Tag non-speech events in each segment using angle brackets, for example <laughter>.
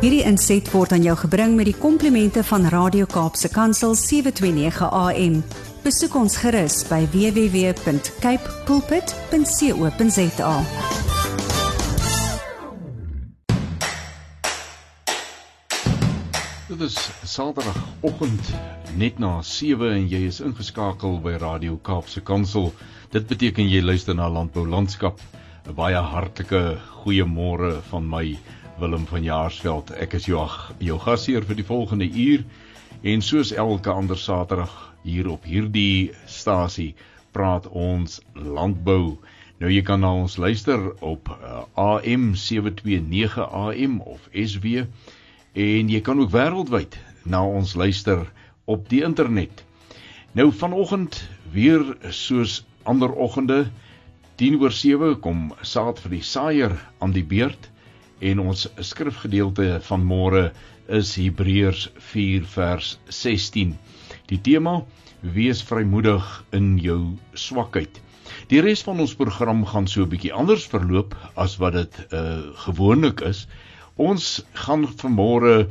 Hierdie inset word aan jou gebring met die komplimente van Radio Kaapse Kansel 729 AM. Besoek ons gerus by www.cape pulpit.co.za. Dit is Saterdagoggend net na 7 en jy is ingeskakel by Radio Kaapse Kansel. Dit beteken jy luister na Landbou Landskap. 'n Baie hartlike goeiemôre van my Willem van Jaarsveld. Ek is jou jou gasheer vir die volgende uur en soos elke ander Saterdag hier op hierdie stasie praat ons landbou. Nou jy kan na ons luister op uh, AM 729 AM of SW en jy kan ook wêreldwyd na ons luister op die internet. Nou vanoggend weer soos ander oggende 10 oor 7 kom saad vir die saaier aan die beurt en ons skrifgedeelte van môre is Hebreërs 4 vers 16. Die tema: Wees vrymoedig in jou swakheid. Die res van ons program gaan so 'n bietjie anders verloop as wat dit uh gewoonlik is. Ons gaan vanmôre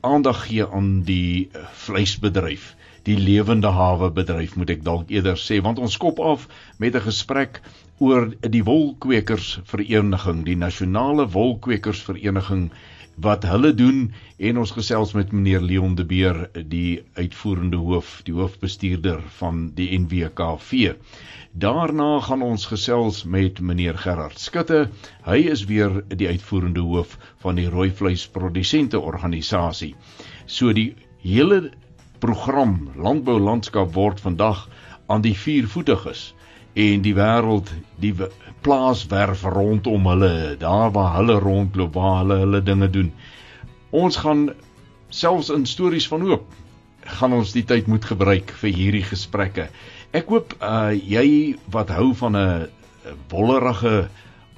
aandag gee aan die vleisbedryf, die lewende hawe bedryf moet ek dalk eerder sê, want ons skop af met 'n gesprek oor die wolkwekersvereniging, die nasionale wolkwekersvereniging wat hulle doen en ons gesels met meneer Leon de Beer die uitvoerende hoof die hoofbestuurder van die NWKV. Daarna gaan ons gesels met meneer Gerard Skutte. Hy is weer die uitvoerende hoof van die rooi vleisprodusente organisasie. So die hele program Landbou Landskap word vandag aan die viervoetiges en die wêreld die plaaswerf rondom hulle daar waar hulle rondloop waar hulle hulle dinge doen ons gaan selfs in stories van hoop gaan ons die tyd moet gebruik vir hierdie gesprekke ek hoop uh, jy wat hou van 'n wollerige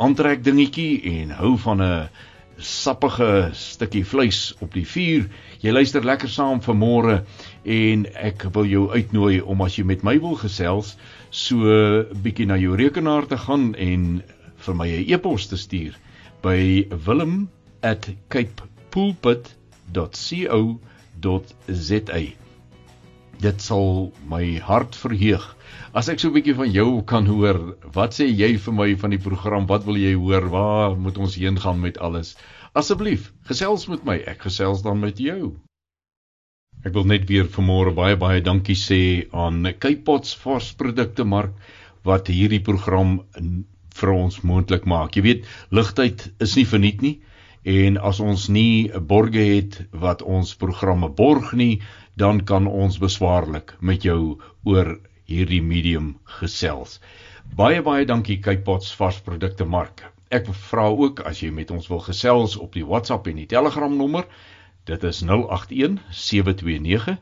aantrek dingetjie en hou van 'n sappige stukkie vleis op die vuur. Jy luister lekker saam vanmôre en ek wil jou uitnooi om as jy met my wil gesels, so bietjie na jou rekenaar te gaan en vir my 'n e-pos te stuur by wilhelm@capepulpit.co.za. Dit sal my hart verheug As ek so 'n bietjie van jou kan hoor, wat sê jy vir my van die program? Wat wil jy hoor? Waar moet ons heen gaan met alles? Asseblief, gesels met my. Ek gesels dan met jou. Ek wil net weer vanmôre baie baie dankie sê aan Kypots varsprodukte mark wat hierdie program vir ons moontlik maak. Jy weet, ligtyd is nie verniet nie en as ons nie 'n borge het wat ons programme borg nie, dan kan ons beswaarlik met jou oor hierdie medium gesels. Baie baie dankie Kypots varsprodukte mark. Ek vra ook as jy met ons wil gesels op die WhatsApp en die Telegram nommer. Dit is 081 729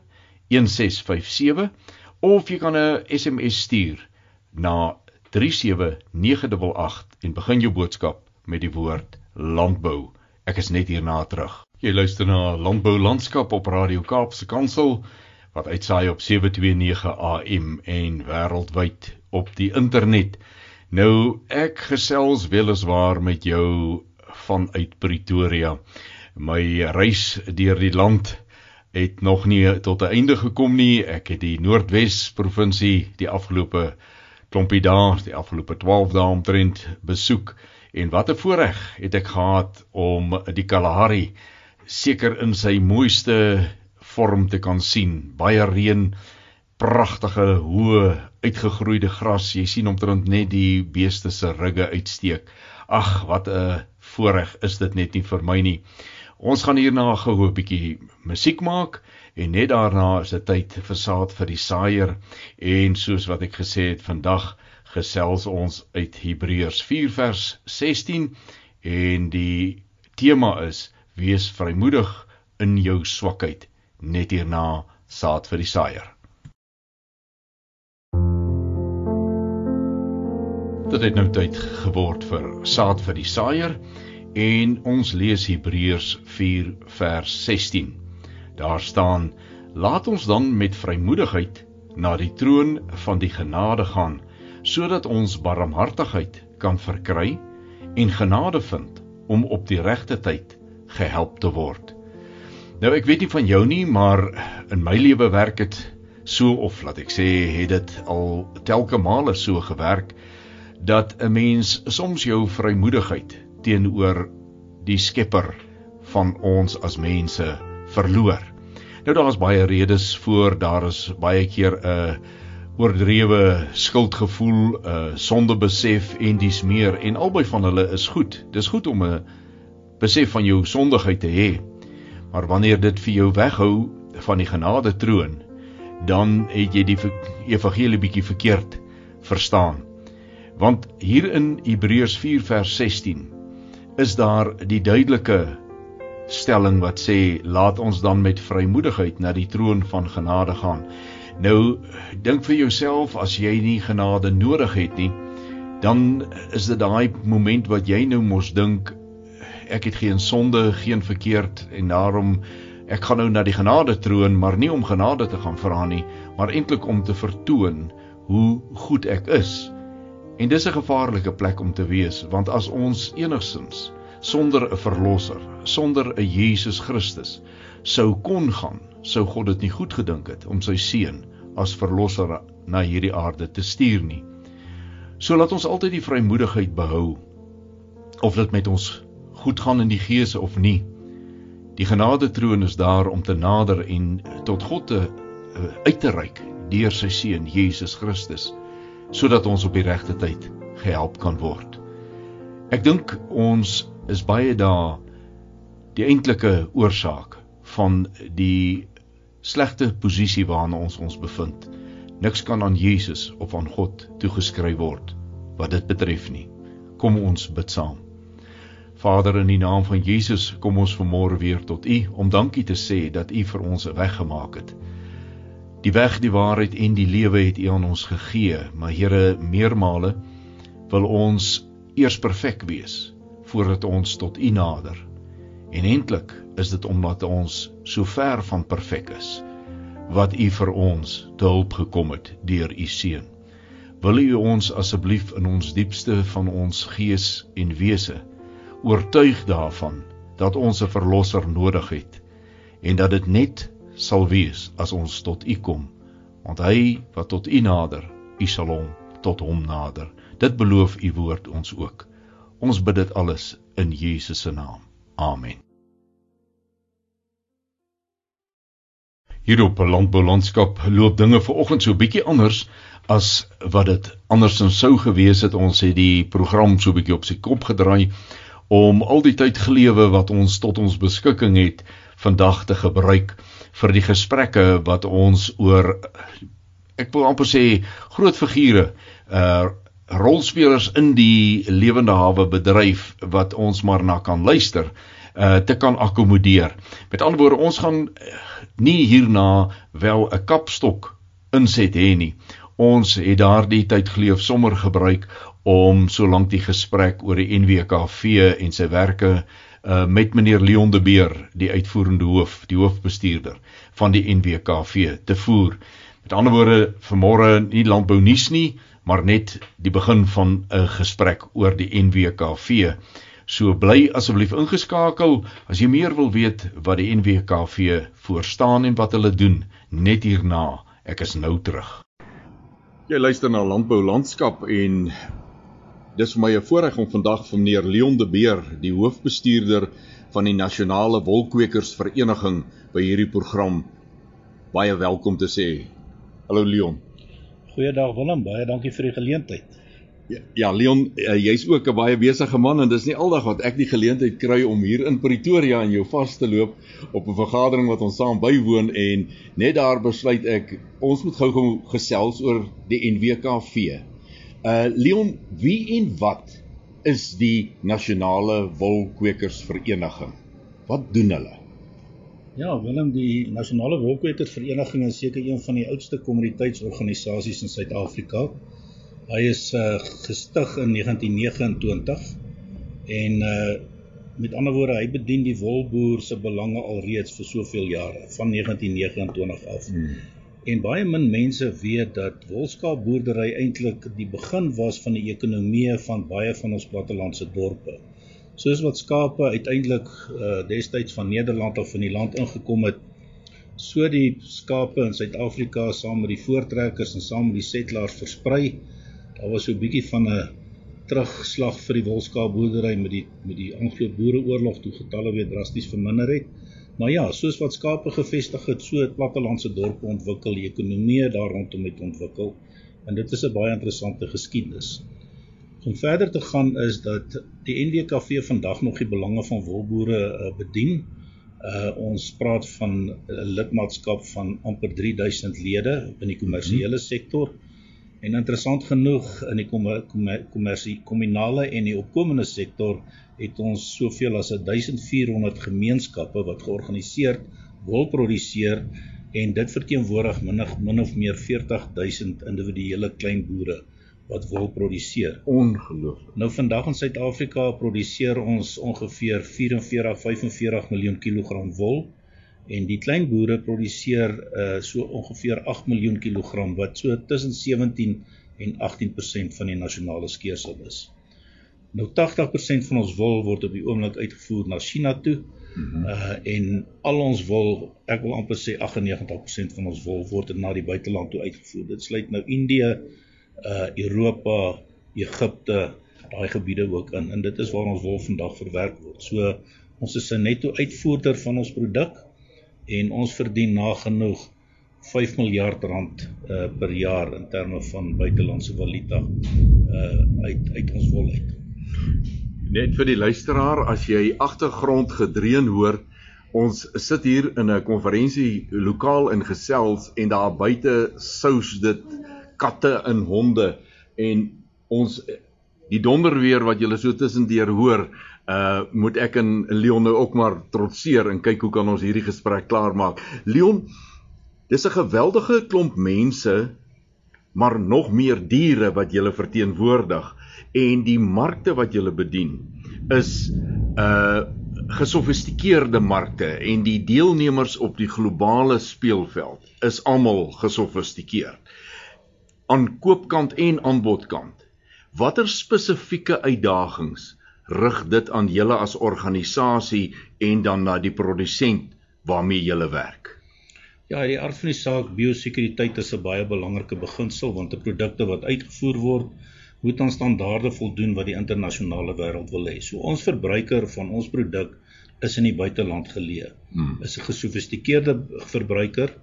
1657 of jy kan 'n SMS stuur na 37988 en begin jou boodskap met die woord landbou. Ek is net hierna terug. Jy luister na Landbou Landskap op Radio Kaapse Kansel wat uitsaai op 729 AM en wêreldwyd op die internet. Nou ek gesels weliswaar met jou vanuit Pretoria. My reis deur die land het nog nie tot 'n einde gekom nie. Ek het die Noordwes provinsie die afgelope klompie dae, die afgelope 12 dae omtrent besoek en wat 'n voorreg het ek gehad om die Kalahari seker in sy mooiste vorm te kan sien. Baie reën, pragtige hoë uitgegroeide gras. Jy sien omtrent net die beeste se rugge uitsteek. Ag, wat 'n voorreg is dit net nie vir my nie. Ons gaan hierna gehou 'n bietjie musiek maak en net daarna is dit tyd vir saad vir die saaier en soos wat ek gesê het vandag gesels ons uit Hebreërs 4 vers 16 en die tema is wees vrymoedig in jou swakheid net hierna saad vir die saaier. Dit het nou tyd geword vir saad vir die saaier en ons lees Hebreërs 4 vers 16. Daar staan: Laat ons dan met vrymoedigheid na die troon van die genade gaan sodat ons barmhartigheid kan verkry en genade vind om op die regte tyd gehelp te word. Nou ek weet nie van jou nie, maar in my lewe werk dit so of laat ek sê het dit al telke male so gewerk dat 'n mens soms jou vrymoedigheid teenoor die Skepper van ons as mense verloor. Nou daar is baie redes voor, daar is baie keer 'n uh, oordrewe skuldgevoel, 'n uh, sondebesef en dis meer en albei van hulle is goed. Dis goed om 'n besef van jou sondigheid te hê. Maar wanneer dit vir jou weghou van die genade troon, dan het jy die evangelie bietjie verkeerd verstaan. Want hier in Hebreërs 4 vers 16 is daar die duidelike stelling wat sê laat ons dan met vrymoedigheid na die troon van genade gaan. Nou dink vir jouself as jy nie genade nodig het nie, dan is dit daai moment wat jy nou mos dink ek het geen sonde, geen verkeerd en daarom ek gaan nou na die genade troon, maar nie om genade te gaan vra nie, maar eintlik om te vertoon hoe goed ek is. En dis 'n gevaarlike plek om te wees, want as ons enigsins sonder 'n verlosser, sonder 'n Jesus Christus sou kon gaan, sou God dit nie goed gedink het om sy seun as verlosser na hierdie aarde te stuur nie. So laat ons altyd die vrymoedigheid behou of dit met ons goed gaan in die gees of nie. Die genade troon is daar om te nader en tot God te uh, uit te reik deur sy seun Jesus Christus sodat ons op die regte tyd gehelp kan word. Ek dink ons is baie daar die eintlike oorsaak van die slegte posisie waarna ons ons bevind. Niks kan aan Jesus of aan God toegeskryf word wat dit betref nie. Kom ons bid saam. Vader in die naam van Jesus, kom ons vanmôre weer tot U om dankie te sê dat U vir ons 'n weg gemaak het. Die weg, die waarheid en die lewe het U aan ons gegee, maar Here, meermale wil ons eers perfek wees voordat ons tot U nader. En eintlik is dit omdat ons so ver van perfek is wat U vir ons te hulp gekom het deur U seun. Wil U ons asseblief in ons diepste van ons gees en wese oortuig daarvan dat ons 'n verlosser nodig het en dat dit net sal wees as ons tot U kom want hy wat tot U nader, U sal hom tot hom nader. Dit beloof U woord ons ook. Ons bid dit alles in Jesus se naam. Amen. Hier op 'n landboulandskap loop dinge vanoggend so bietjie anders as wat dit andersins sou gewees het. Ons het die program so bietjie op sy kop gedraai om al die tyd gelewe wat ons tot ons beskikking het vandag te gebruik vir die gesprekke wat ons oor ek wil amper sê groot figure uh rolspelers in die lewende hawe bedryf wat ons maar na kan luister uh te kan akkommodeer. Met ander woorde, ons gaan nie hierna wel 'n kapstok inset hê nie. Ons het daardie tyd geleef sommer gebruik om solank die gesprek oor die NWKV en sy werke uh met meneer Leon de Beer, die uitvoerende hoof, die hoofbestuurder van die NWKV te voer. Met ander woorde, vanmôre nie landbou nuus nie, maar net die begin van 'n gesprek oor die NWKV. So bly asseblief ingeskakel as jy meer wil weet wat die NWKV voorstaan en wat hulle doen net hierna. Ek is nou terug. Jy luister na Landbou Landskap en dis vir my 'n voorreg om vandag van meneer Leon de Beer, die hoofbestuurder van die Nasionale Wolkwekersvereniging by hierdie program baie welkom te sê. Hallo Leon. Goeiedag Willem, baie dankie vir die geleentheid. Ja, ja Leon, uh, jy's ook 'n baie besige man en dis nie aldag wat ek die geleentheid kry om hier in Pretoria aan jou vas te loop op 'n vergadering wat ons saam bywoon en net daar besluit ek ons moet gou-gou gesels oor die NWKV. Uh Leon, wie en wat is die Nasionale Wolkwekersvereniging? Wat doen hulle? Ja, Willem, die Nasionale Wolkwekervereniging is seker een van die oudste kommuniteitsorganisasies in Suid-Afrika. Hy is uh, gestig in 1929 en uh met ander woorde, hy bedien die wolboer se belange alreeds vir soveel jare, van 1929 af. Hmm. En baie min mense weet dat wolskaapboerdery eintlik die begin was van die ekonomie van baie van ons plattelandse dorpe. Soos wat skape uiteindelik uh destyds van Nederland of in die land ingekom het, so die skape in Suid-Afrika saam met die voortrekkers en saam met die settlers versprei. Daar was so 'n bietjie van 'n terugslag vir die wolskaapboerdery met die met die Anglo-Boereoorlog toe getalle weer drasties verminder het. Maar ja, soos wat skape gevestig het, so het plattelandse dorpe ontwikkel, die ekonomie daar rondom het ontwikkel. En dit is 'n baie interessante geskiedenis. Om verder te gaan is dat die NWKV vandag nog die belange van wolboere uh, bedien. Uh ons praat van 'n lidmaatskap van amper 3000 lede in die kommersiële sektor. En interessant genoeg in die kommersie kommunale en die opkomende sektor het ons soveel as 1400 gemeenskappe wat georganiseerd wol produseer en dit verteenwoordig minder min of meer 40000 individuele klein boere wat wol produseer. Ongelooflik. Nou vandag in Suid-Afrika produseer ons ongeveer 44-45 miljoen kilogram wol en die klein boere produseer uh so ongeveer 8 miljoen kilogram wat so tussen 17 en 18% van die nasionale skeersel is. Nou 80% van ons wol word op die oomblik uitgevoer na China toe. -hmm. Uh en al ons wol, ek wil amper sê 98% van ons wol word na die buiteland toe uitgevoer. Dit sluit nou Indië, uh Europa, Egipte, daai gebiede ook in. En dit is waar ons wol vandag verwerk word. So ons is 'n netto uitvoerder van ons produk en ons verdien nagenoeg 5 miljard rand uh per jaar in terme van buitelandse valuta uh uit uit ons wol uit. Net vir die luisteraar, as jy agtergrond gedreun hoor, ons sit hier in 'n konferensie lokaal in gesels en daar buite sous dit katte en honde en ons die donder weer wat julle so tussendeur hoor, uh moet ek en Leon nou ook maar trotseer en kyk hoe kan ons hierdie gesprek klaarmaak. Leon, dis 'n geweldige klomp mense, maar nog meer diere wat julle verteenwoordig en die markte wat julle bedien is uh gesofistikeerde markte en die deelnemers op die globale speelveld is almal gesofistikeerd aan koopkant en aanbodkant watter spesifieke uitdagings rig dit aan julle as organisasie en dan na die produsent waarmee julle werk Ja, die aard van die saak biosekuriteit is 'n baie belangrike beginsel want 'n produkte wat uitgevoer word moet aan standaarde voldoen wat die internasionale wêreld wil hê. So ons verbruiker van ons produk is in die buiteland geleë. Hmm. Is 'n gesofistikeerde verbruiker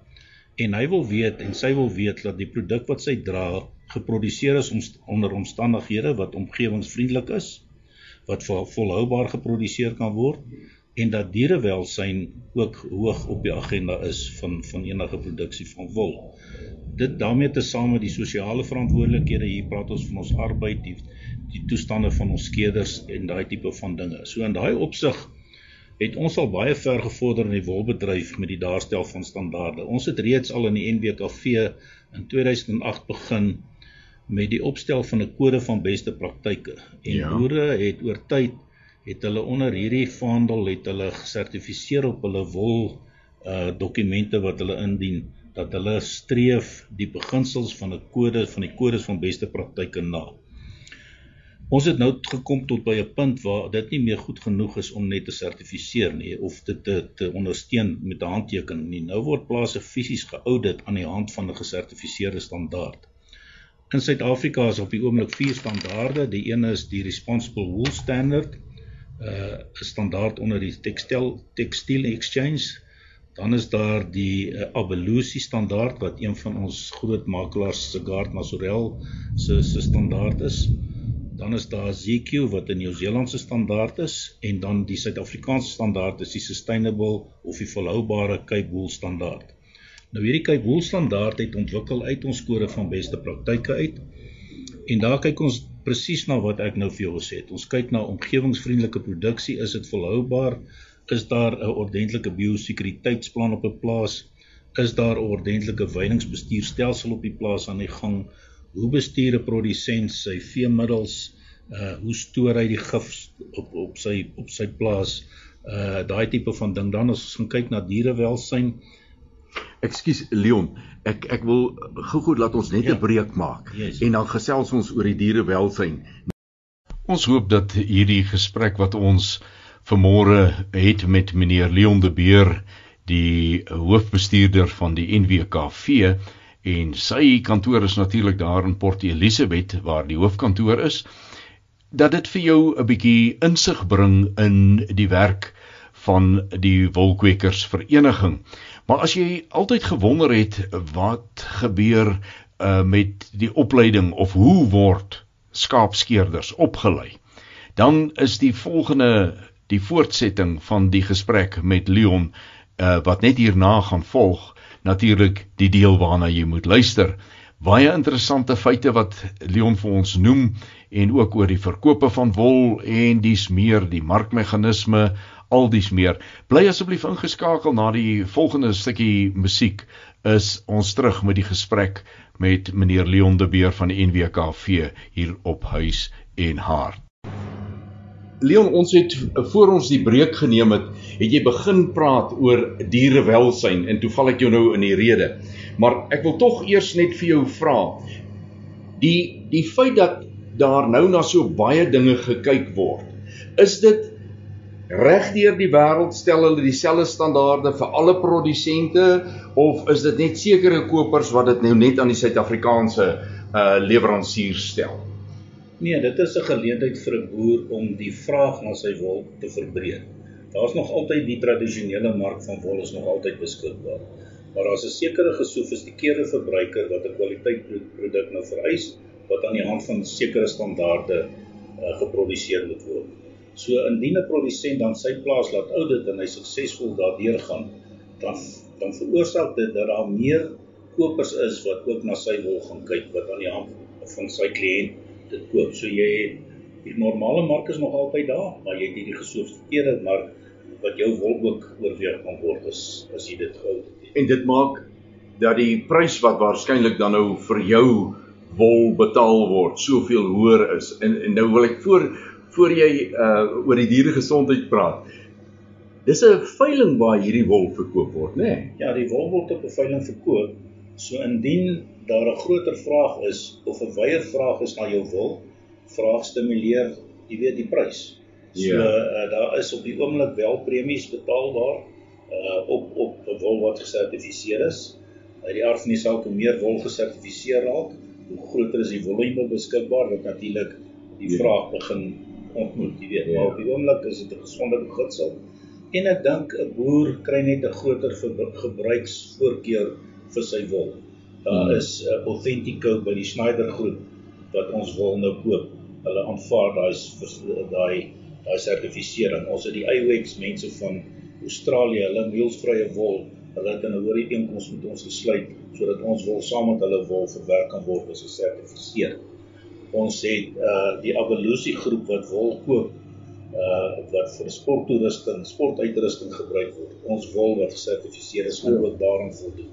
en hy wil weet en sy wil weet dat die produk wat sy dra geproduseer is onder omstandighede wat omgewingsvriendelik is, wat volhoubaar geproduseer kan word en dat dierewelsyn ook hoog op die agenda is van van enige produksie van wol. Dit daarmee tesame die sosiale verantwoordelikhede, hier praat ons van ons arbeid, die die toestande van ons skeders en daai tipe van dinge. So in daai opsig het ons al baie ver gevorder in die wolbedryf met die daarstel van standaarde. Ons het reeds al in die NWKV in 2008 begin met die opstel van 'n kode van beste praktyke. En ja. boere het oor tyd het hulle onder hierdie vaandel het hulle gesertifiseer op hulle wol uh dokumente wat hulle indien dat hulle streef die beginsels van 'n kode van die kodes van beste praktyke na. Ons het nou gekom tot by 'n punt waar dit nie meer goed genoeg is om net te sertifiseer nie of dit te te ondersteun met 'n handtekening nie. Nou word plase fisies geaudit aan die hand van 'n gesertifiseerde standaard. In Suid-Afrika is op die oomblik vier standaarde. Die een is die Responsible Wool Standard uh standaard onder die tekstil tekstiel exchange. Dan is daar die uh, Abelusi standaard wat een van ons groot makelaars se Gard Masorel se se standaard is. Dan is daar ZQ wat 'n Nieu-Seelandse standaard is. En dan die Suid-Afrikaanse standaard is die sustainable of die volhoubare Cape Wool standaard nou hierdie Cape Wool standaard het ontwikkel uit ons kode van beste praktyke uit en daar kyk ons presies na wat ek nou vir gesê het. Ons kyk na omgewingsvriendelike produksie, is dit volhoubaar? Is daar 'n ordentlike biosekuriteitsplan op 'n plaas? Is daar 'n ordentlike veilingsbestuurstelsel op die plaas aan die gang? Hoe bestuur 'n produsent sy veemiddels? Uh hoe stoor hy die gif op op sy op sy plaas? Uh daai tipe van ding. Dan as ons gaan kyk na dierewelsyn, Ekskuus Leon, ek ek wil gou-gou laat ons net 'n ja. breek maak yes. en dan gesels ons oor die dierewelsyn. Ons hoop dat hierdie gesprek wat ons vanmôre het met meneer Leon de Beer, die hoofbestuurder van die NWKV en sy kantoor is natuurlik daar in Port Elizabeth waar die hoofkantoor is, dat dit vir jou 'n bietjie insig bring in die werk van die wolkwekers vereniging. Maar as jy altyd gewonder het wat gebeur uh, met die opleiding of hoe word skaapskeerders opgelei. Dan is die volgende die voortsetting van die gesprek met Leon uh, wat net hierna gaan volg natuurlik die deel waarna jy moet luister. Baie interessante feite wat Leon vir ons noem en ook oor die verkope van wol en dis meer die markmeganisme al dis meer. Bly asseblief ingeskakel na die volgende stukkie musiek is ons terug met die gesprek met meneer Leon de Beer van die NWKV hier op huis en hart. Leon, ons het voor ons die breek geneem het, het jy begin praat oor dierewelsyn en toe val ek jou nou in die rede. Maar ek wil tog eers net vir jou vra. Die die feit dat daar nou na so baie dinge gekyk word, is dit regdeur die wêreld stel hulle dieselfde standaarde vir alle produsente of is dit net sekere kopers wat dit nou net aan die Suid-Afrikaanse uh lewerancier stel? Nee, dit is 'n geleentheid vir 'n boer om die vraag na sy wol te verbreek. Daar's nog altyd die tradisionele mark van wol is nog altyd beskikbaar. Maar daar's 'n sekere gesofistikeerde verbruiker wat 'n kwaliteit produk nou vereis wat aan die hand van sekere standaarde uh, geproduseer moet word. So indien 'n produsent dan sy plaas laat audit en hy suksesvol daardeur gaan, dan dan veroorsaak dit dat daar meer kopers is wat ook na sy wol gaan kyk wat aan die hand van sy kliënt dit koop. So jy die normale mark is nog altyd daar, maar jy het hierdie gesofistikeerde mark wat jou wol ook oorweeg kan word as as jy dit gou. En dit maak dat die prys wat waarskynlik dan nou vir jou wol betaal word soveel hoër is. En, en nou wil ek voor voor jy uh oor die dieregesondheid praat. Dis 'n veiling waar hierdie wol verkoop word, né? Nee? Ja, die wol word op 'n veiling verkoop. So indien daar 'n groter vraag is of 'n wyeer vraag is na jou wol, vraag stimuleer, jy weet die prys. So ja. uh, daar is op die oomblik wel premies betaalbaar uh op op wol wat gesertifiseer is. Uit die aard van die saak hoe meer wol gesertifiseer raak, hoe groter is die volume beskikbaar wat natuurlik die ja. vraag begin ontmoet, jy weet. Maar op die oomblik is dit 'n gesonde beginsel. En ek dink 'n boer kry net 'n groter gebruiksvoorkeur vir sy wol. Daar hmm. is 'n Authentico by die Schneider groep wat ons wol nou koop. Hulle aanvaar daai daai daai sertifisering. Ons het die IWEX mense van Australië, hulle meelsvrye wol, hulle het 'n ooreenkoms met ons gesluit sodat ons wol saam met hulle wol verwerk kan word as gesertifiseer ons het uh die evolusie groep wat wol koop uh wat vir sporttoerusting, sportuitrusting gebruik word. Ons wol wat gesertifiseer is om ook daaraan voldoen.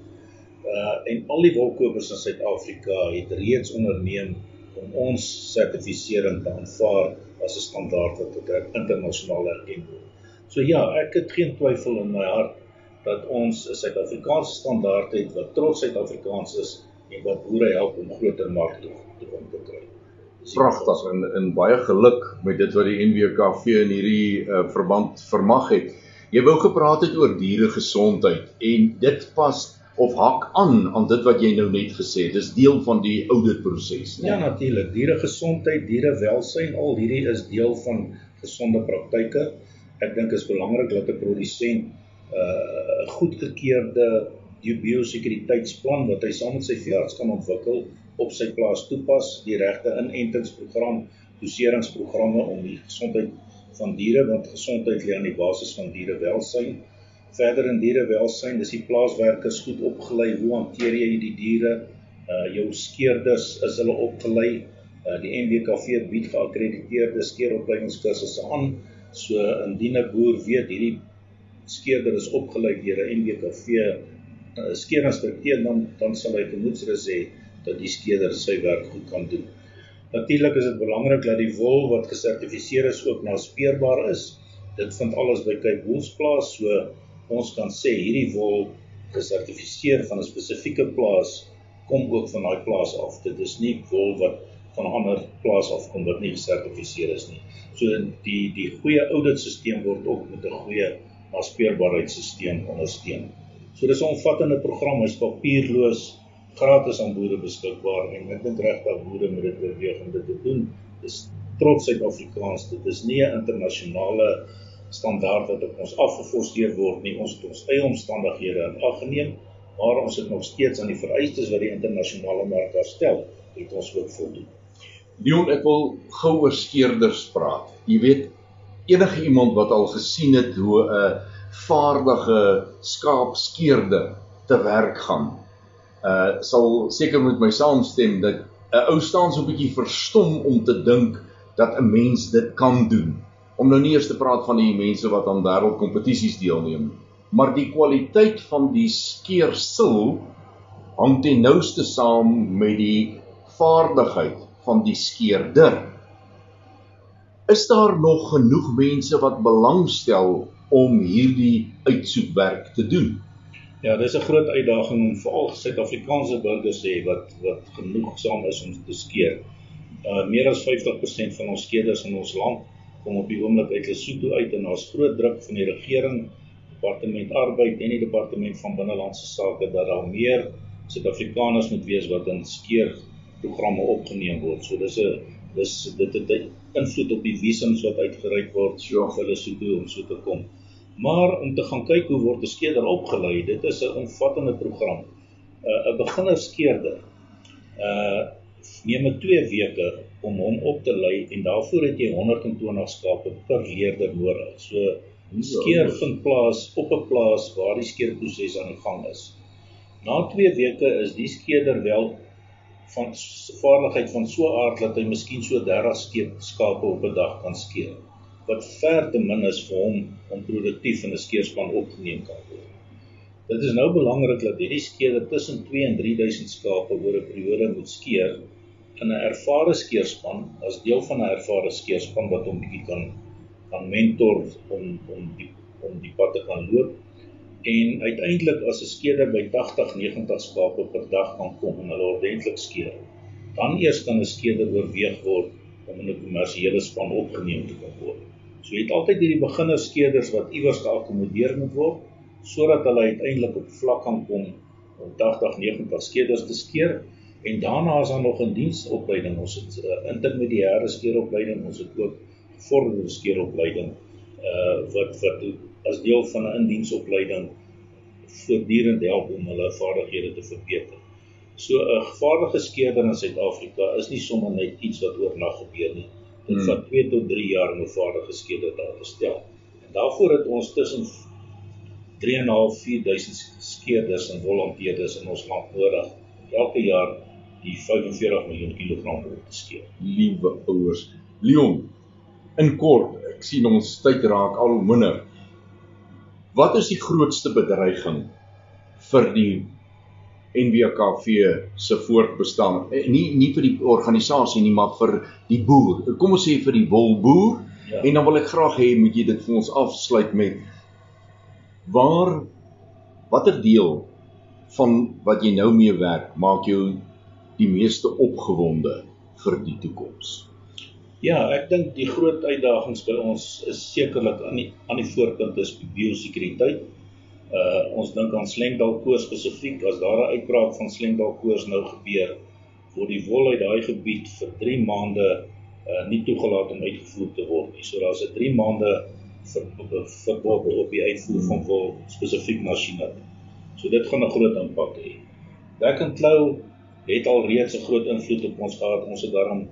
Uh en al die wolkopers in Suid-Afrika het reeds onderneem om ons sertifisering te aanvaar as 'n standaard wat internasionaal erken word. So ja, ek het geen twyfel in my hart dat ons 'n Suid-Afrikaanse standaard het wat trots Suid-Afrikaans is en wat boere help om groter markte te kry pragtig en in baie geluk met dit wat die NWKV in hierdie uh, verband vermag het. Jy wou gepraat het oor diere gesondheid en dit pas of hak aan aan dit wat jy nou net gesê het. Dis deel van die auditproses, né? Ja, natuurlik. Diere gesondheid, diere welsyn, al hierdie is deel van gesonde praktyke. Ek dink is belangrik dat 'n produsent 'n uh, goedgekeurde biosekuriteitsplan wat hy saam met sy veearts kan ontwikkel op sy plaas toepas, die regte inentingsprogram, doseringsprogramme om die gesondheid van diere want gesondheid lê aan die basis van dierewelsyn. Verder in dierewelsyn, dis die plaaswerkers goed opgelei, hoe hanteer jy die diere? Uh jou skeerders is hulle opgelei. Uh die NWKV bied geakkrediteerde skeeropleidingskursusse aan. So indien 'n boer weet hierdie skeerder is opgelei deur 'n NWKV uh, skeerinstrukteur dan dan sal hy gemoedsrus hê dat die skeder sy werk goed kan doen. Natuurlik is dit belangrik dat die wol wat gesertifiseer is ook naspeurbaar is. Dit vind alles by Cape Wool plaas, so ons kan sê hierdie wol gesertifiseer van 'n spesifieke plaas kom ook van daai plaas af. Dit is nie wol wat van 'n ander plaas af kom wat nie gesertifiseer is nie. So die die goeie auditstelsel word ook met 'n goeie naspeurbaarheidstelsel ondersteun. So dis 'n omvattende program, hy's papierloos, gratis aan boere beskikbaar en ek dink regtig boere moet dit oorweeg om dit te doen. Dis trots Suid-Afrikaans. Dit is nie 'n internasionale standaard wat op ons afgeforceer word nie. Ons het ons eie omstandighede in ag geneem, maar ons het nog steeds aan die vereistes wat die internasionale mark stel, het ons ook voldoen. Leon, ek wil gou oor skeerders praat. Jy weet enige iemand wat al gesien het hoe 'n vaardige skaapskeerder te werk gaan, uh sal seker met my saamstem dat 'n ou staan so 'n bietjie verstom om te dink dat 'n mens dit kan doen. Om nou nie eers te praat van die mense wat aan wêreldkompetisies deelneem, maar die kwaliteit van die skeersel hang ten nouste saam met die vaardigheid van die skeerder. Is daar nog genoeg mense wat belangstel om hierdie uitsoekwerk te doen? Ja, dis 'n groot uitdaging om veral Suid-Afrikaanse burgers te hê wat wat genoegsaam is om te skeer. Uh meer as 50% van ons skeerders in ons land kom op die oomblik uit Lesotho uit en daar's groot druk van die regering, Departement Arbeid en die Departement van Binnelandse Sake dat daar meer Suid-Afrikaners moet wees wat in skeer programme opgeneem word. So dis 'n dis dit het invloed op die visums wat uitgereik word so vir hulle so toe om so te kom. Maar om te gaan kyk hoe word 'n skeerder opgelei, dit is 'n omvattende program. 'n uh, 'n beginner skeerder uh neem 2 weke om hom op te lei en daarvoor het jy 120 skape per leerder nodig. So skeer vind plaas op 'n plaas waar die skeerproses aan die gang is. Na 2 weke is die skeerder wel van vaardigheid van so aard dat hy miskien so 30 skeep skape op 'n dag kan skeer wat ver te min is vir hom om produktief in 'n skeerspan opgeneem kan word. Dit is nou belangrik dat hierdie skeerder tussen 2 en 3000 skape oor 'n periode moet skeer in 'n ervare skeerspan as deel van 'n ervare skeerspan wat hom bietjie kan kan mentor om om die om die pad te kan loop en uiteindelik as 'n skeerder by 80 90 skape per dag kan kom en hulle ordentlik skeer dan eers kan 'n skeerder oorweeg word om in 'n kommersiële span opgeneem te kan word. So jy het altyd hierdie beginner skeerders wat iewers geakkommodeer moet word sodat hulle uiteindelik op vlak kan kom om 80 90 skeerders te skeer en daarna is daar nog 'n diensopleiding ons het 'n uh, intermediêre skeeropleiding ons het ook gevorderde skeeropleiding uh wat wat as deel van 'n indiensopleiding voortdurend help om hulle vaardighede te verbeter. So 'n vaardige skeerder in Suid-Afrika is nie sommer net iets wat oornag gebeur nie. Dit vat 2 tot 3 jaar om 'n vaardige skeerder daar te stel. En daarvoor het ons tussen 3.5 4000 skeerders en volonteerders in ons land nodig elke jaar die 45 miljoen kilogram wol te skeer. Liewe ouers, Leon, in kort, ek sien ons tyd raak al minder. Wat is die grootste bedreiging vir die NWKV se voortbestaan? Eh, nie nie vir die organisasie nie, maar vir die boer. Kom ons sê vir die wolboer. Ja. En dan wil ek graag hê moet jy dit vir ons afsluit met waar watter deel van wat jy nou mee werk maak jou die meeste opgewonde vir die toekoms? Ja, ek dink die groot uitdagings by ons is sekerlik aan die aan die voorpunt is biosekuriteit. Uh ons dink aan slengdalkoors spesifiek as daar 'n uitbraak van slengdalkoors nou gebeur, word die wol uit daai gebied vir 3 maande uh nie toegelaat om uitgevoer te word nie. So daar's 'n 3 maande verbod op die uitvoer van wol spesifiek na China. So dit gaan 'n groot impak hê. Back and Claw het al reeds 'n groot invloed op ons gehad. Ons het daarom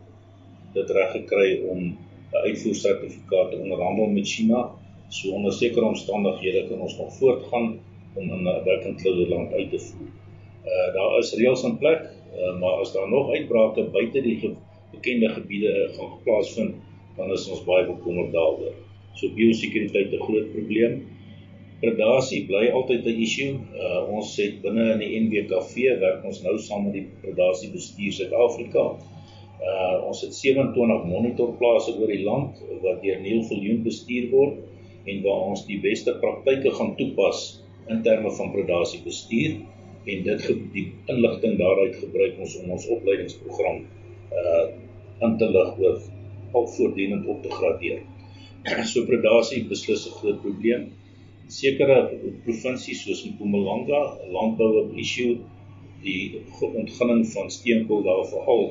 dit reg gekry om 'n uitvoersertifikaat te onderhandel met China. So onder sekere omstandighede kan ons nog voortgaan om 'n werkend land uit te voer. Uh daar is reëls in plek, uh, maar as daar nog uitbrake buite die ge bekende gebiede gaan plaasvind, dan is ons baie bekommerd daaroor. So biosekuriteit 'n groot probleem. Predasie bly altyd 'n issue. Uh ons het binne in die NWKV werk ons nou saam met die Predasie Bestuur Suid-Afrika Uh ons het 27 monitorplase oor die land wat deur Neil Viljoen bestuur word en waar ons die beste praktyke gaan toepas in terme van predasie bestuur en dit die inligting daaruit gebruik ons om ons opleidingsprogram uh in te lig oor al voortdurend op te gradeer. <clears throat> so predasie beslis 'n groot probleem. Sekere provinsies soos Mpumalanga, landbou op issue die ontginning van steenkool daar veral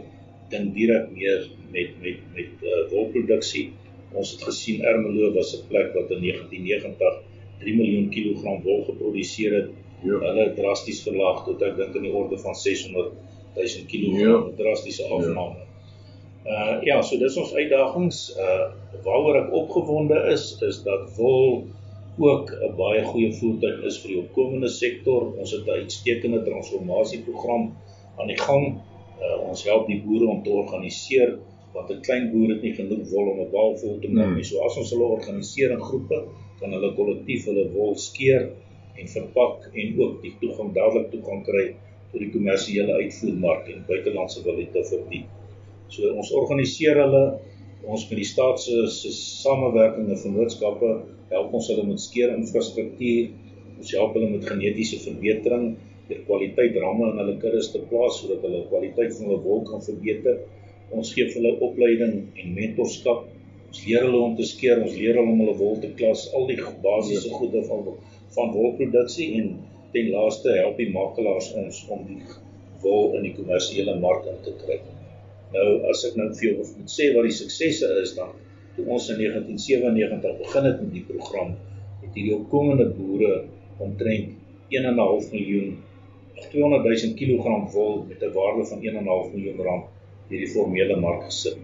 ding direk meer met met met uh, wolproduksie. Ons het gesien Ermelo was 'n plek wat in 1990 3 miljoen kilogram wol geproduseer het. Ja. Hulle het drasties verlaag tot ek dink in die orde van 600 000 kilogram, ja. drastiese ja. afname. Ja. Uh ja, so dis ons uitdagings. Uh waaroor ek opgewonde is is dat wol ook 'n baie goeie voertuig is vir die opkomende sektor. Ons het 'n uitstekende transformasieprogram aan die gang. Uh ons help die boere om te organiseer want 'n klein boer het nie genoeg wol om 'n baal vol te maak nie. Hmm. So as ons hulle organiseer in groepe, kan hulle kollektief hulle wol skeer en verpak en ook die toegang dadelik toe kan kry tot die kommersiële uitvoermark en buitelandse valuta vir die So ons organiseer hulle ons met die staat se se samewerking en vennootskappe help ons hulle met skeer infrastruktuur. Ons help hulle met genetiese verbetering, die kwaliteit ramme in hulle kuddes te plaas sodat hulle kwaliteit van hulle wol kan verbeter. Ons gee hulle opleiding en mentorskap. Ons leer hulle om te skeer, ons leer hulle om hulle wol te klas, al die basiese goede van van wolproduksie en ten laaste help die makelaars ons om die wol in die kommersiële mark in te kry. Nou as ek nou vir jou moet sê wat die suksesse is dan toe ons in 1997 begin het met die program het hierdie opkomende boere omtrent 1.5 miljoen 200 000 kg wol met 'n waarde van 1.5 miljoen rand hierdie formele mark gesit.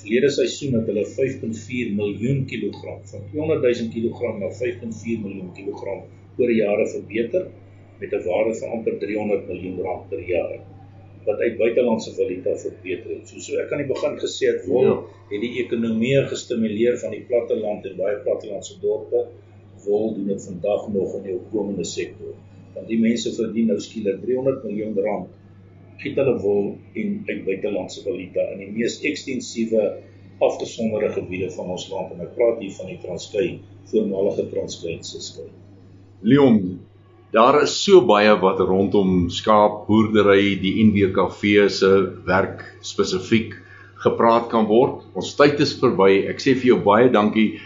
Verlede seisoen het hulle 5.4 miljoen kilogram van 200 000 kg na 5.4 miljoen kilogram oor jare verbeter met 'n waarde van amper 300 miljoen rand per jaar wat uit buitelandse valuta verbeter het. So so ek kan nie begin gesê het wol ja. het die ekonomie gestimuleer van die platteland en baie plattelandse dorpe wol doen dit vandag nog in die opkomende sektor. Want die mense verdien nou skielik 300 miljoen rand giet hulle wol in uit buitelandse valuta in die mees ekstensiewe afgesonderde gebiede van ons land en ek praat hier van die Transkei, voormalige Transkei se skei. Leon, Daar is so baie wat rondom skaapboerdery, die NWKV se werk spesifiek gepraat kan word. Ons tyd is verby. Ek sê vir jou baie dankie.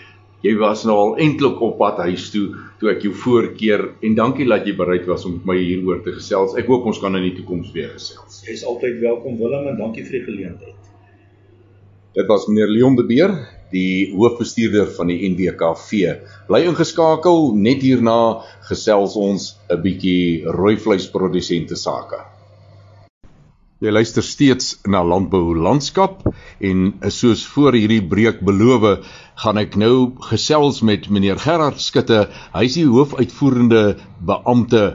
Jy was nou al eintlik op pad huis toe toe ek jou voorkeer en dankie dat jy bereid was om met my hieroor te gesels. Ek hoop ons kan in die toekoms weer gesels. Jy is altyd welkom Willem en dankie vir die geleentheid. Dit was meneer Leon de Beer die hoofbestuurder van die NWKV. Bly ingeskakel, net hierna gesels ons 'n bietjie rooi vleisprodusente sake. Jy luister steeds na Landbou Landskap en soos voor hierdie breek beloof, gaan ek nou gesels met meneer Gerard Skutte. Hy is die hoofuitvoerende beampte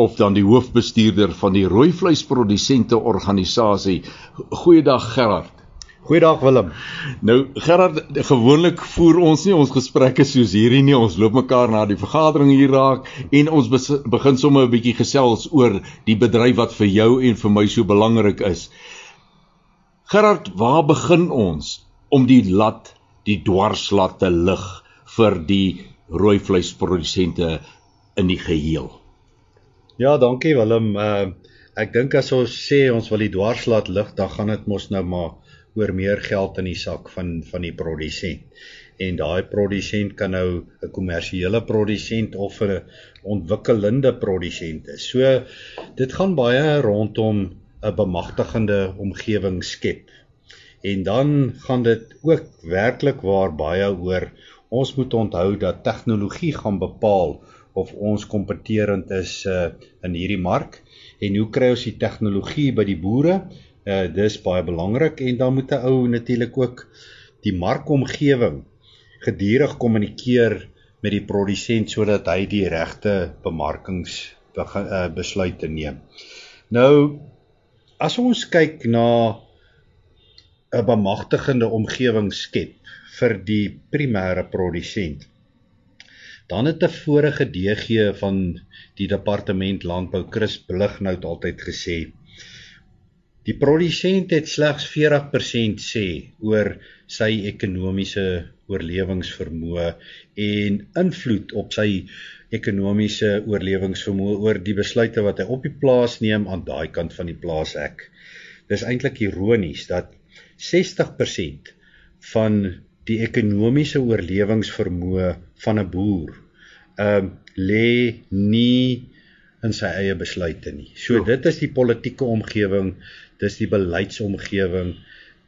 of dan die hoofbestuurder van die rooi vleisprodusente organisasie. Goeiedag Gerard. Goeiedag Willem. Nou Gerard, gewoonlik voer ons nie ons gesprekke soos hierdie nie. Ons loop mekaar na die vergadering hier raak en ons begin sommer 'n bietjie gesels oor die bedryf wat vir jou en vir my so belangrik is. Gerard, waar begin ons om die lat, die dwarslat te lig vir die rooi vleisprodusente in die geheel? Ja, dankie Willem. Uh ek dink as ons sê ons wil die dwarslat lig, dan gaan dit mos nou maar oor meer geld in die sak van van die produsent. En daai produsent kan nou 'n kommersiële produsent of 'n ontwikkelende produsent is. So dit gaan baie rondom 'n bemagtigende omgewing skep. En dan gaan dit ook werklik waar baie oor ons moet onthou dat tegnologie gaan bepaal of ons kompeterend is uh, in hierdie mark en hoe kry ons die tegnologie by die boere Uh dis baie belangrik en dan moet 'n ou natuurlik ook die markomgewing gedurig kommunikeer met die produsent sodat hy die regte bemarkings uh, besluite neem. Nou as ons kyk na 'n bemagtigende omgewing skep vir die primêre produsent dan het 'n vorige DG van die departement landbou Chris Blighnout altyd gesê Die produsent het slegs 40% sê oor sy ekonomiese oorlewingsvermoë en invloed op sy ekonomiese oorlewingsvermoë oor die besluite wat hy op die plaas neem aan daai kant van die plaas ek. Dis eintlik ironies dat 60% van die ekonomiese oorlewingsvermoë van 'n boer ehm uh, lê nie in sy eie besluite nie. So dit is die politieke omgewing, dis die beleidsomgewing,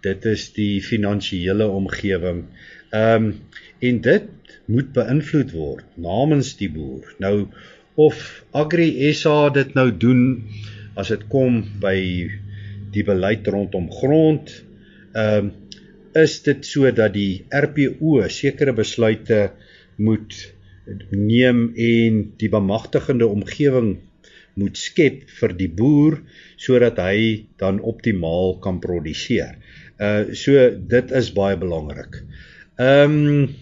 dit is die finansiële omgewing. Ehm um, en dit moet beïnvloed word namens die boer. Nou of Agri SA dit nou doen as dit kom by die beleid rondom grond, ehm um, is dit so dat die RPO sekere besluite moet neem en die bemagtigende omgewing moet skep vir die boer sodat hy dan optimaal kan produseer. Uh so dit is baie belangrik. Ehm um,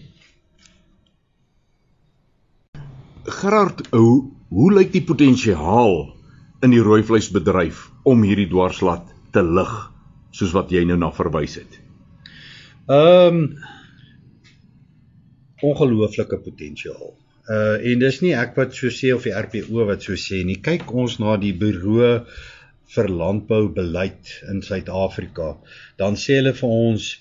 Gerard, hoe hoe lyk die potensiaal in die rooi vleisbedryf om hierdie dwarslat te lig soos wat jy nou na verwys het? Ehm um, ongelooflike potensiaal. Uh en dis nie ek wat so sê of die RPO wat so sê nie. Kyk ons na die bureau vir landboubeleid in Suid-Afrika, dan sê hulle vir ons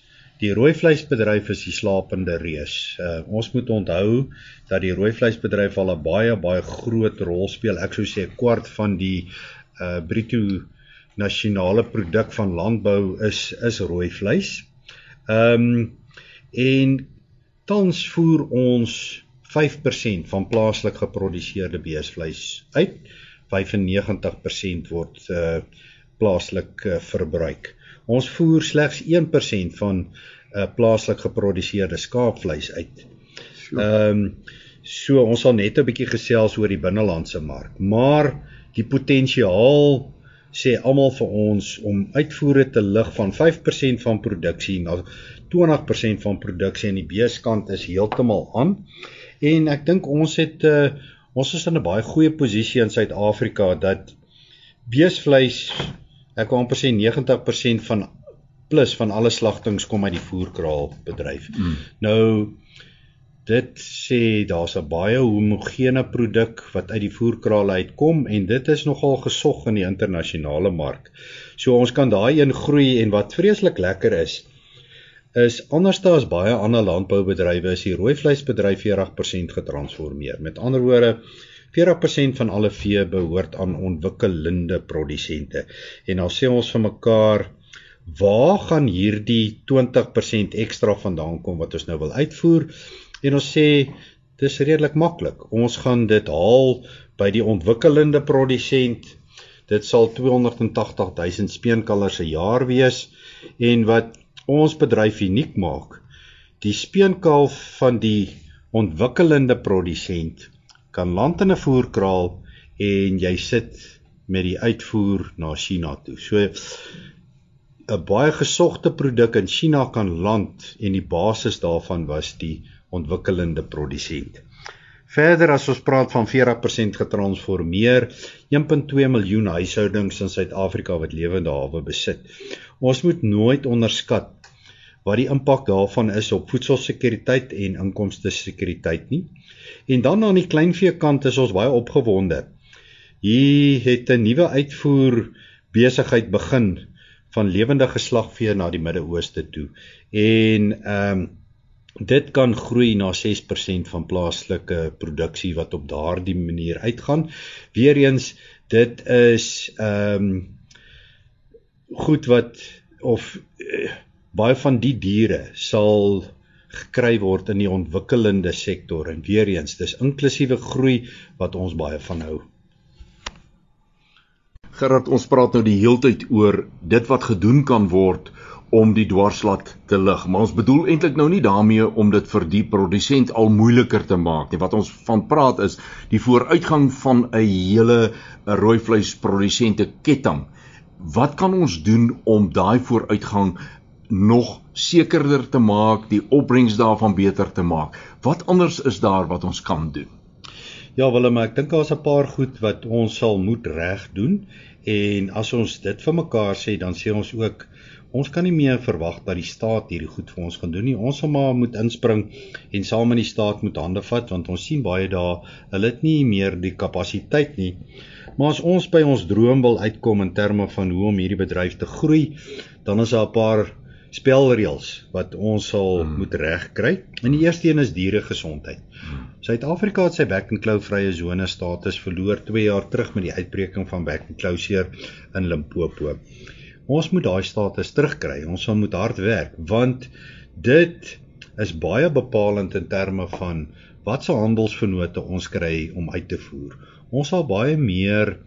die rooi vleisbedryf is die slapende reus. Uh ons moet onthou dat die rooi vleisbedryf al 'n baie baie groot rol speel. Ek sou sê 'n kwart van die uh bruto nasionale produk van landbou is is rooi vleis. Ehm um, en tans voer ons 5% van plaaslik geproduseerde beesvleis uit. 95% word uh plaaslik uh, verbruik. Ons voer slegs 1% van uh plaaslik geproduseerde skaapvleis uit. Ehm um, so ons sal net 'n bietjie gesels oor die binnelandse mark, maar die potensiaal sê almal vir ons om uitvoere te lig van 5% van produksie na 20% van produksie aan die beeskant is heeltemal aan. En ek dink ons het uh, ons is in 'n baie goeie posisie in Suid-Afrika dat beesvleis ek wil amper sê 90% van plus van alle slagtings kom uit die voerkraal bedryf. Mm. Nou dit sê daar's 'n baie homogene produk wat uit die voerkraal uitkom en dit is nogal gesog in die internasionale mark. So ons kan daai een groei en wat vreeslik lekker is is anderste as baie ander landboubedrywe is die rooi vleisbedryf 40% getransformeer. Met ander woorde 40% van alle vee behoort aan ontwikkelende produsente. En dan sê ons vir mekaar, waar gaan hierdie 20% ekstra vandaan kom wat ons nou wil uitvoer? En ons sê dis redelik maklik. Ons gaan dit haal by die ontwikkelende produsent. Dit sal 280 000 speenkalvers se jaar wees en wat ons bedryf uniek maak. Die speenkalf van die ontwikkelende produsent kan land in 'n voerkraal en jy sit met die uitvoer na China toe. So 'n baie gesogte produk in China kan land en die basis daarvan was die ontwikkelende produsent. Verder as ons praat van 40% getransformeer, 1.2 miljoen huishoudings in Suid-Afrika wat lewende hawe besit. Ons moet nooit onderskat wat die impak daarvan is op voedselsekuriteit en inkomste sekuriteit nie. En dan aan die kleinvee kant is ons baie opgewonde. Hier het 'n nuwe uitvoer besigheid begin van lewende geslagvee na die Midde-Ooste toe. En ehm um, dit kan groei na 6% van plaaslike produksie wat op daardie manier uitgaan. Weereens dit is ehm um, goed wat of uh, baie van die diere sal gekry word in die ontwikkelende sektor en weer eens dis inklusiewe groei wat ons baie van hou. Gerard, ons praat nou die heeltyd oor dit wat gedoen kan word om die dwarslat te lig, maar ons bedoel eintlik nou nie daarmee om dit vir die produsent al moeiliker te maak nie. Wat ons van praat is die vooruitgang van 'n hele rooi vleisprodusente ketting. Wat kan ons doen om daai vooruitgang nog sekerder te maak, die opbrengs daarvan beter te maak. Wat anders is daar wat ons kan doen? Ja, Willem, ek dink daar's 'n paar goed wat ons sal moet reg doen en as ons dit vir mekaar sê, dan sê ons ook ons kan nie meer verwag dat die staat hierdie goed vir ons gaan doen nie. Ons sal maar moet inspring en saam met die staat moet hande vat want ons sien baie daar, hulle het nie meer die kapasiteit nie. Maar as ons by ons droom wil uitkom in terme van hoe om hierdie bedryf te groei, dan is daar 'n paar spelreëls wat ons sal hmm. moet regkry. En die eerste een is dieregesondheid. Suid-Afrika het sy back and claw vrye sone status verloor 2 jaar terug met die uitbreking van back and claw seer in Limpopo. Ons moet daai status terugkry. Ons sal moet hard werk want dit is baie bepalend in terme van watse handelsvennote ons kry om uit te voer. Ons sal baie meer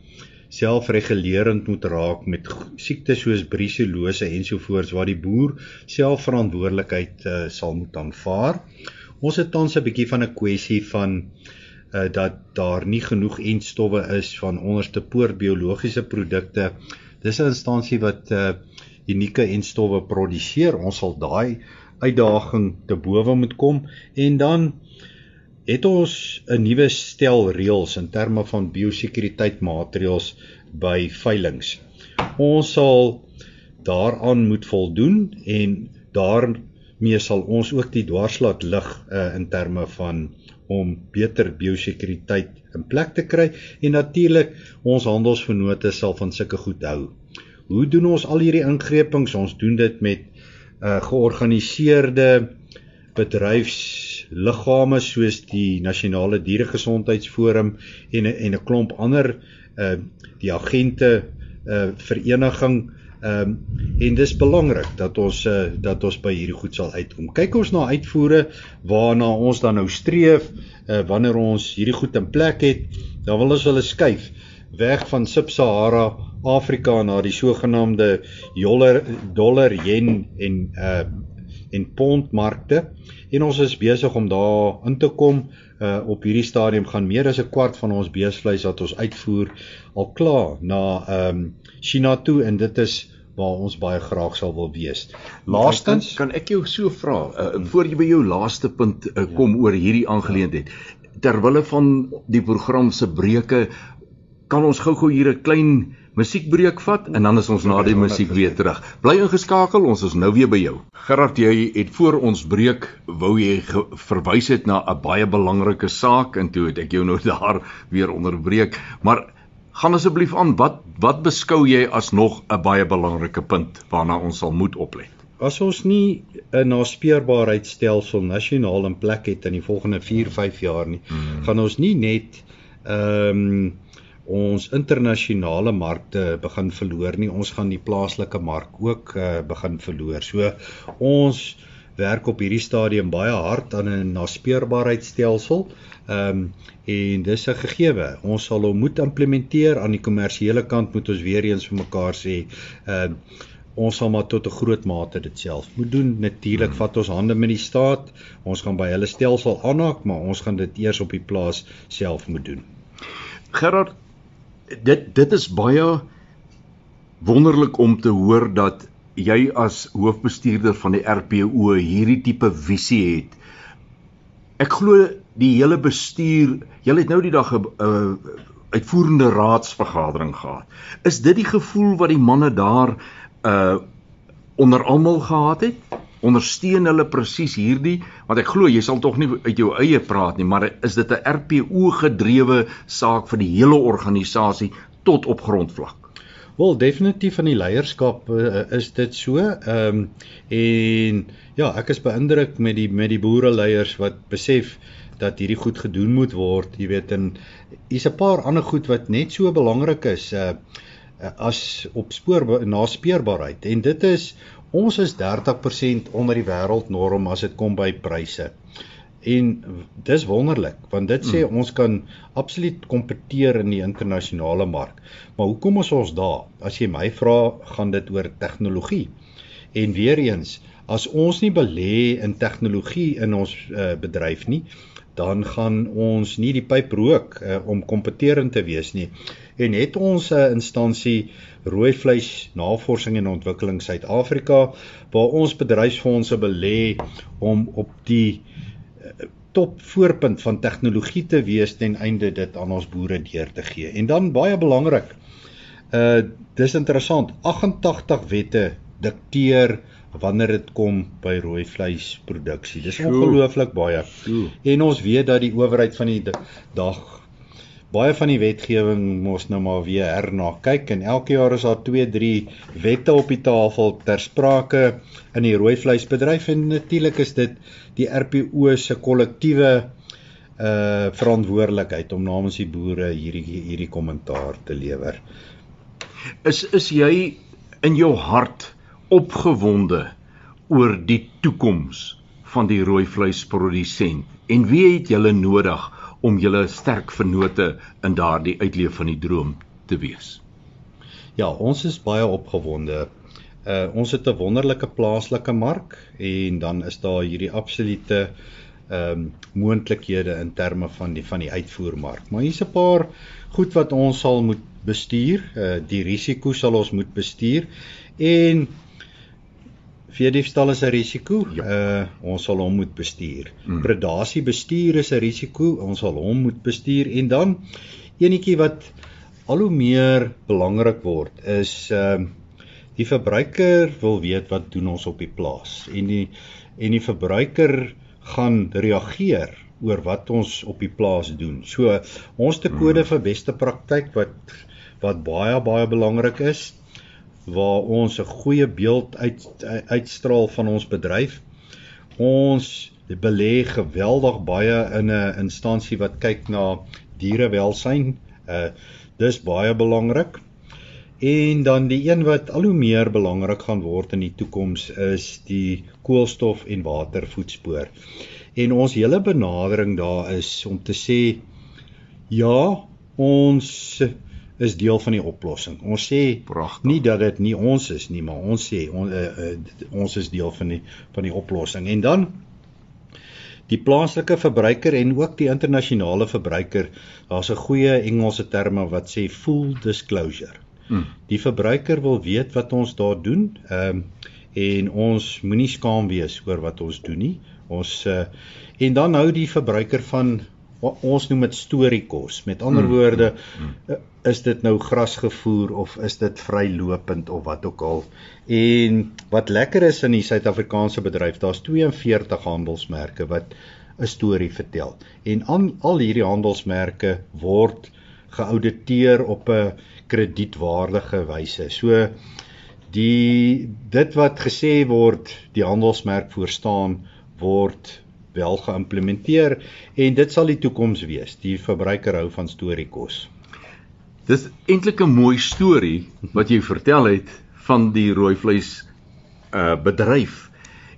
selfregulerend moet raak met siektes soos brucellose ensovoorts waar die boer self verantwoordelikheid uh, sal moet aanvaar. Ons het tans 'n bietjie van 'n kwessie van uh, dat daar nie genoeg entstowwe is van onderste poort biologiese produkte. Dis 'n instansie wat uh, unieke entstowwe produseer. Ons sal daai uitdaging te bowe moet kom en dan het ons 'n nuwe stel reëls in terme van biosekuriteit maatreëls by veilinge. Ons sal daaraan moet voldoen en daarmee sal ons ook die dwarslaat lig uh, in terme van om beter biosekuriteit in plek te kry en natuurlik ons handelsvennote sal van sulke goed hou. Hoe doen ons al hierdie ingreepings? Ons doen dit met uh, georganiseerde bedryfs liggame soos die Nasionale Dieregesondheidsforum en en 'n klomp ander uh die agente uh vereniging um en dis belangrik dat ons uh dat ons by hierdie goed sal uitkom. Kyk ons na uitvoere waarna ons dan nou streef uh wanneer ons hierdie goed in plek het, dan wil ons hulle skuif weg van Sub-Sahara Afrika na die sogenaamde dollar dollar yen en uh en pond markte en ons is besig om daar in te kom. Uh op hierdie stadium gaan meer as 'n kwart van ons beesvleis wat ons uitvoer al klaar na ehm um, China toe en dit is waar ons baie graag sal wil wees. Laastens kan, kan ek jou so vra uh, voor jy by jou laaste punt uh, kom ja. oor hierdie aangeleentheid. Terwille van die program se breuke kan ons gou-gou hier 'n klein musiekbreek vat en dan is ons na die musiek weer terug. Bly ingeskakel, ons is nou weer by jou. Gerard, jy het voor ons breek wou jy verwys het na 'n baie belangrike saak en toe het ek jou nou <laughs> daar weer onderbreek, maar gaan asseblief aan, wat wat beskou jy as nog 'n baie belangrike punt waarna ons sal moet oplet? As ons nie 'n naspeurbaarheidstelsel nasionaal in plek het in die volgende 4-5 jaar nie, hmm. gaan ons nie net ehm um, ons internasionale markte begin verloor nie. Ons gaan die plaaslike mark ook uh, begin verloor. So ons werk op hierdie stadium baie hard aan 'n naspeurbaarheidstelsel. Ehm um, en dis 'n gegewe. Ons sal hom moet implementeer aan die kommersiële kant moet ons weer eens vir mekaar sê ehm uh, ons sal maar tot 'n groot mate dit self moet doen. Natuurlik hmm. vat ons hande met die staat. Ons gaan by hulle stelsel aanhaak, maar ons gaan dit eers op die plaas self moet doen. Gerard, dit dit is baie wonderlik om te hoor dat jy as hoofbestuurder van die RPO hierdie tipe visie het. Ek glo die hele bestuur, julle het nou die dag 'n uh, uitvoerende raadsvergadering gehad. Is dit die gevoel wat die manne daar uh onder almal gehad het? ondersteun hulle presies hierdie want ek glo jy sal tog nie uit jou eie praat nie maar is dit 'n RPO gedrewe saak vir die hele organisasie tot op grondvlak Wel definitief van die leierskap uh, is dit so ehm um, en ja ek is beïndruk met die met die boere leiers wat besef dat hierdie goed gedoen moet word jy weet en hier's 'n paar ander goed wat net so belangrik is uh, as op spoor naspeurbaarheid en dit is Ons is 30% onder die wêreldnorm as dit kom by pryse. En dis wonderlik want dit sê mm. ons kan absoluut kompeteer in die internasionale mark. Maar hoekom is ons daar? As jy my vra, gaan dit oor tegnologie. En weer eens, as ons nie belê in tegnologie in ons uh, bedryf nie, dan gaan ons nie die pyp rook uh, om kompeterend te wees nie. En het ons 'n uh, instansie rooi vleis navorsing en ontwikkeling Suid-Afrika waar ons bedryfsfondse belê om op die uh, top voorpunt van tegnologie te wees ten einde dit aan ons boere deur te gee. En dan baie belangrik, uh dis interessant, 88 wette dikteer wanneer dit kom by rooi vleisproduksie. Dis ongelooflik baie. Sure. En ons weet dat die owerheid van die dag baie van die wetgewing mos nou maar weer herna kyk en elke jaar is daar 2, 3 wette op die tafel ter sprake in die rooi vleisbedryf en natuurlik is dit die RPO se kollektiewe uh verantwoordelikheid om namens die boere hierdie hierdie kommentaar te lewer. Is is jy in jou hart opgewonde oor die toekoms van die rooi vleisprodusent en wie het julle nodig om julle sterk vennote in daardie uitleef van die droom te wees. Ja, ons is baie opgewonde. Uh ons het 'n wonderlike plaaslike mark en dan is daar hierdie absolute ehm um, moontlikhede in terme van die van die uitvoermark. Maar hier's 'n paar goed wat ons sal moet bestuur. Uh die risiko sal ons moet bestuur en Veediefstal is 'n risiko. Ja. Uh ons sal hom moet bestuur. Mm. Predasie bestuur is 'n risiko. Ons sal hom moet bestuur en dan enetjie wat al hoe meer belangrik word is uh die verbruiker wil weet wat doen ons op die plaas en die en die verbruiker gaan reageer oor wat ons op die plaas doen. So ons te kode mm. vir beste praktyk wat wat baie baie belangrik is waar ons 'n goeie beeld uit uitstraal van ons bedryf. Ons belê geweldig baie in 'n instansie wat kyk na dierewelsyn. Uh dis baie belangrik. En dan die een wat al hoe meer belangrik gaan word in die toekoms is die koolstof en watervoetspoor. En ons hele benadering daar is om te sê ja, ons is deel van die oplossing. Ons sê Prachtig. nie dat dit nie ons is nie, maar ons sê on, uh, uh, ons is deel van die van die oplossing. En dan die plaaslike verbruiker en ook die internasionale verbruiker, daar's 'n goeie Engelse term wat sê full disclosure. Hmm. Die verbruiker wil weet wat ons daar doen. Ehm um, en ons moenie skaam wees oor wat ons doen nie. Ons uh, en dan hou die verbruiker van ons noem dit storiekos. Met ander hmm. woorde, hmm. Is dit nou grasgevoer of is dit vrylopend of wat ook al. En wat lekker is in die Suid-Afrikaanse bedryf, daar's 42 handelsmerke wat 'n storie vertel. En aan al hierdie handelsmerke word geauditeer op 'n kredietwaardige wyse. So die dit wat gesê word die handelsmerk voorstaan word wel geïmplementeer en dit sal die toekoms wees. Die verbruiker hou van storiekos. Dis eintlik 'n mooi storie wat jy vertel het van die rooi vleis uh bedryf.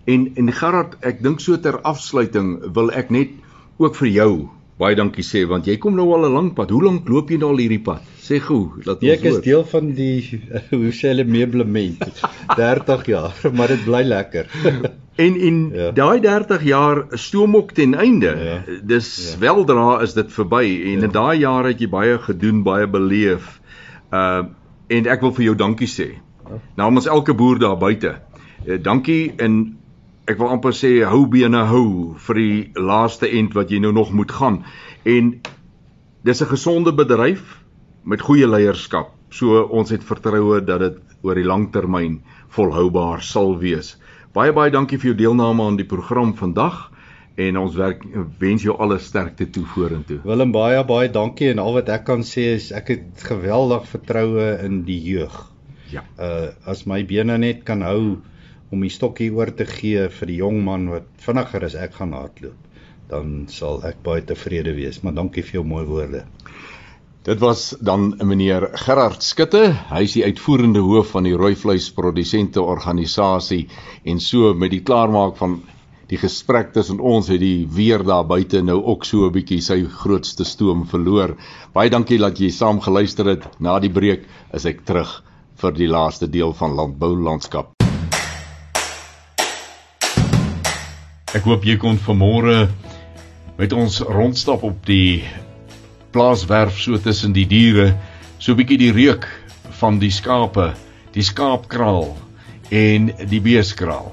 En en Gerard, ek dink so ter afsluiting wil ek net ook vir jou baie dankie sê want jy kom nou al 'n lang pad. Hoe lank loop jy nou al hierdie pad? Sê gou, laat nee, ons hoor. Ek is deel van die <laughs> hoe sê hulle meublement. <laughs> 30 jaar, maar dit bly lekker. <laughs> En en ja. daai 30 jaar stoomok ten einde. Ja. Dis ja. weldra is dit verby en ja. in daai jare het jy baie gedoen, baie beleef. Uh en ek wil vir jou dankie sê. Ja. Namens elke boer daar buite. Uh, dankie en ek wil amper sê hou bene hou vir die laaste end wat jy nou nog moet gaan. En dis 'n gesonde bedryf met goeie leierskap. So ons het vertroue dat dit oor die lang termyn volhoubaar sal wees. Baie baie dankie vir jou deelname aan die program vandag en ons werk wens jou alle sterkte toe vorentoe. Willem baie baie dankie en al wat ek kan sê is ek het geweldig vertroue in die jeug. Ja. Uh as my bene net kan hou om die stokkie oor te gee vir die jong man wat vinniger as ek gaan hardloop, dan sal ek baie tevrede wees. Maar dankie vir jou mooi woorde. Dit was dan meneer Gerard Skutte, hy is die uitvoerende hoof van die rooi vleisprodusente organisasie en so met die klaarmaak van die gesprek tussen ons het die weer daar buite nou ook so 'n bietjie sy grootste stoom verloor. Baie dankie dat jy saam geluister het. Na die breek is ek terug vir die laaste deel van landbou landskap. Ek hoop jy kon vanmôre met ons rondstap op die plaaswerf so tussen die diere, so bietjie die reuk van die skape, die skaapkraal en die beeskraal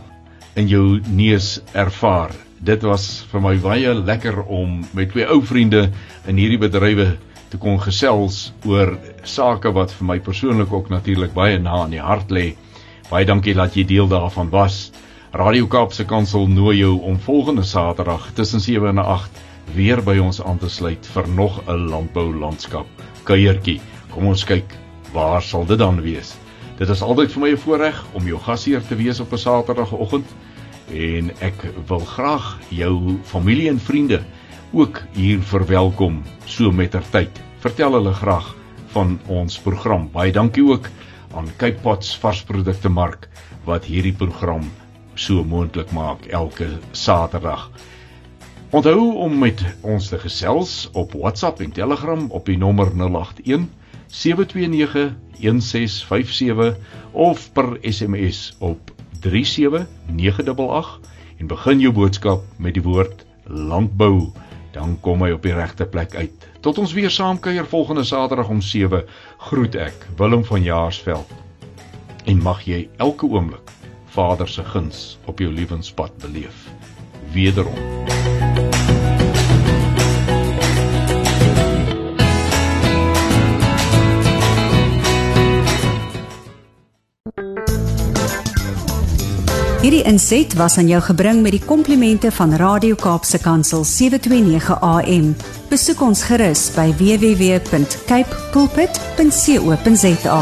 in jou neus ervaar. Dit was vir my baie lekker om met twee ou vriende in hierdie bedrywe te kon gesels oor sake wat vir my persoonlik ook natuurlik baie na in die hart lê. Baie dankie dat jy deel daarvan was. Radio Kaapse Kansel nooi jou om volgende Saterdag tussen 7 en 8 weer by ons aan te sluit vir nog 'n landbou landskap kuiertjie. Kom ons kyk, waar sal dit dan wees? Dit is altyd vir my 'n voorreg om jou gasheer te wees op 'n Saterdagoggend en ek wil graag jou familie en vriende ook hier verwelkom so mettertyd. Vertel hulle graag van ons program. Baie dankie ook aan Cape Pots varsprodukte mark wat hierdie program so moontlik maak elke Saterdag. Onthou om met ons te gesels op WhatsApp en Telegram op die nommer 081 729 1657 of per SMS op 37988 en begin jou boodskap met die woord landbou dan kom hy op die regte plek uit. Tot ons weer saam kuier volgende Saterdag om 7 groet ek Willem van Jaarsveld. En mag jy elke oomblik Vader se guns op jou lewenspad beleef. Wederom. Hierdie inset was aan jou gebring met die komplimente van Radio Kaapse Kansel 729 AM. Besoek ons gerus by www.cape pulpit.co.za.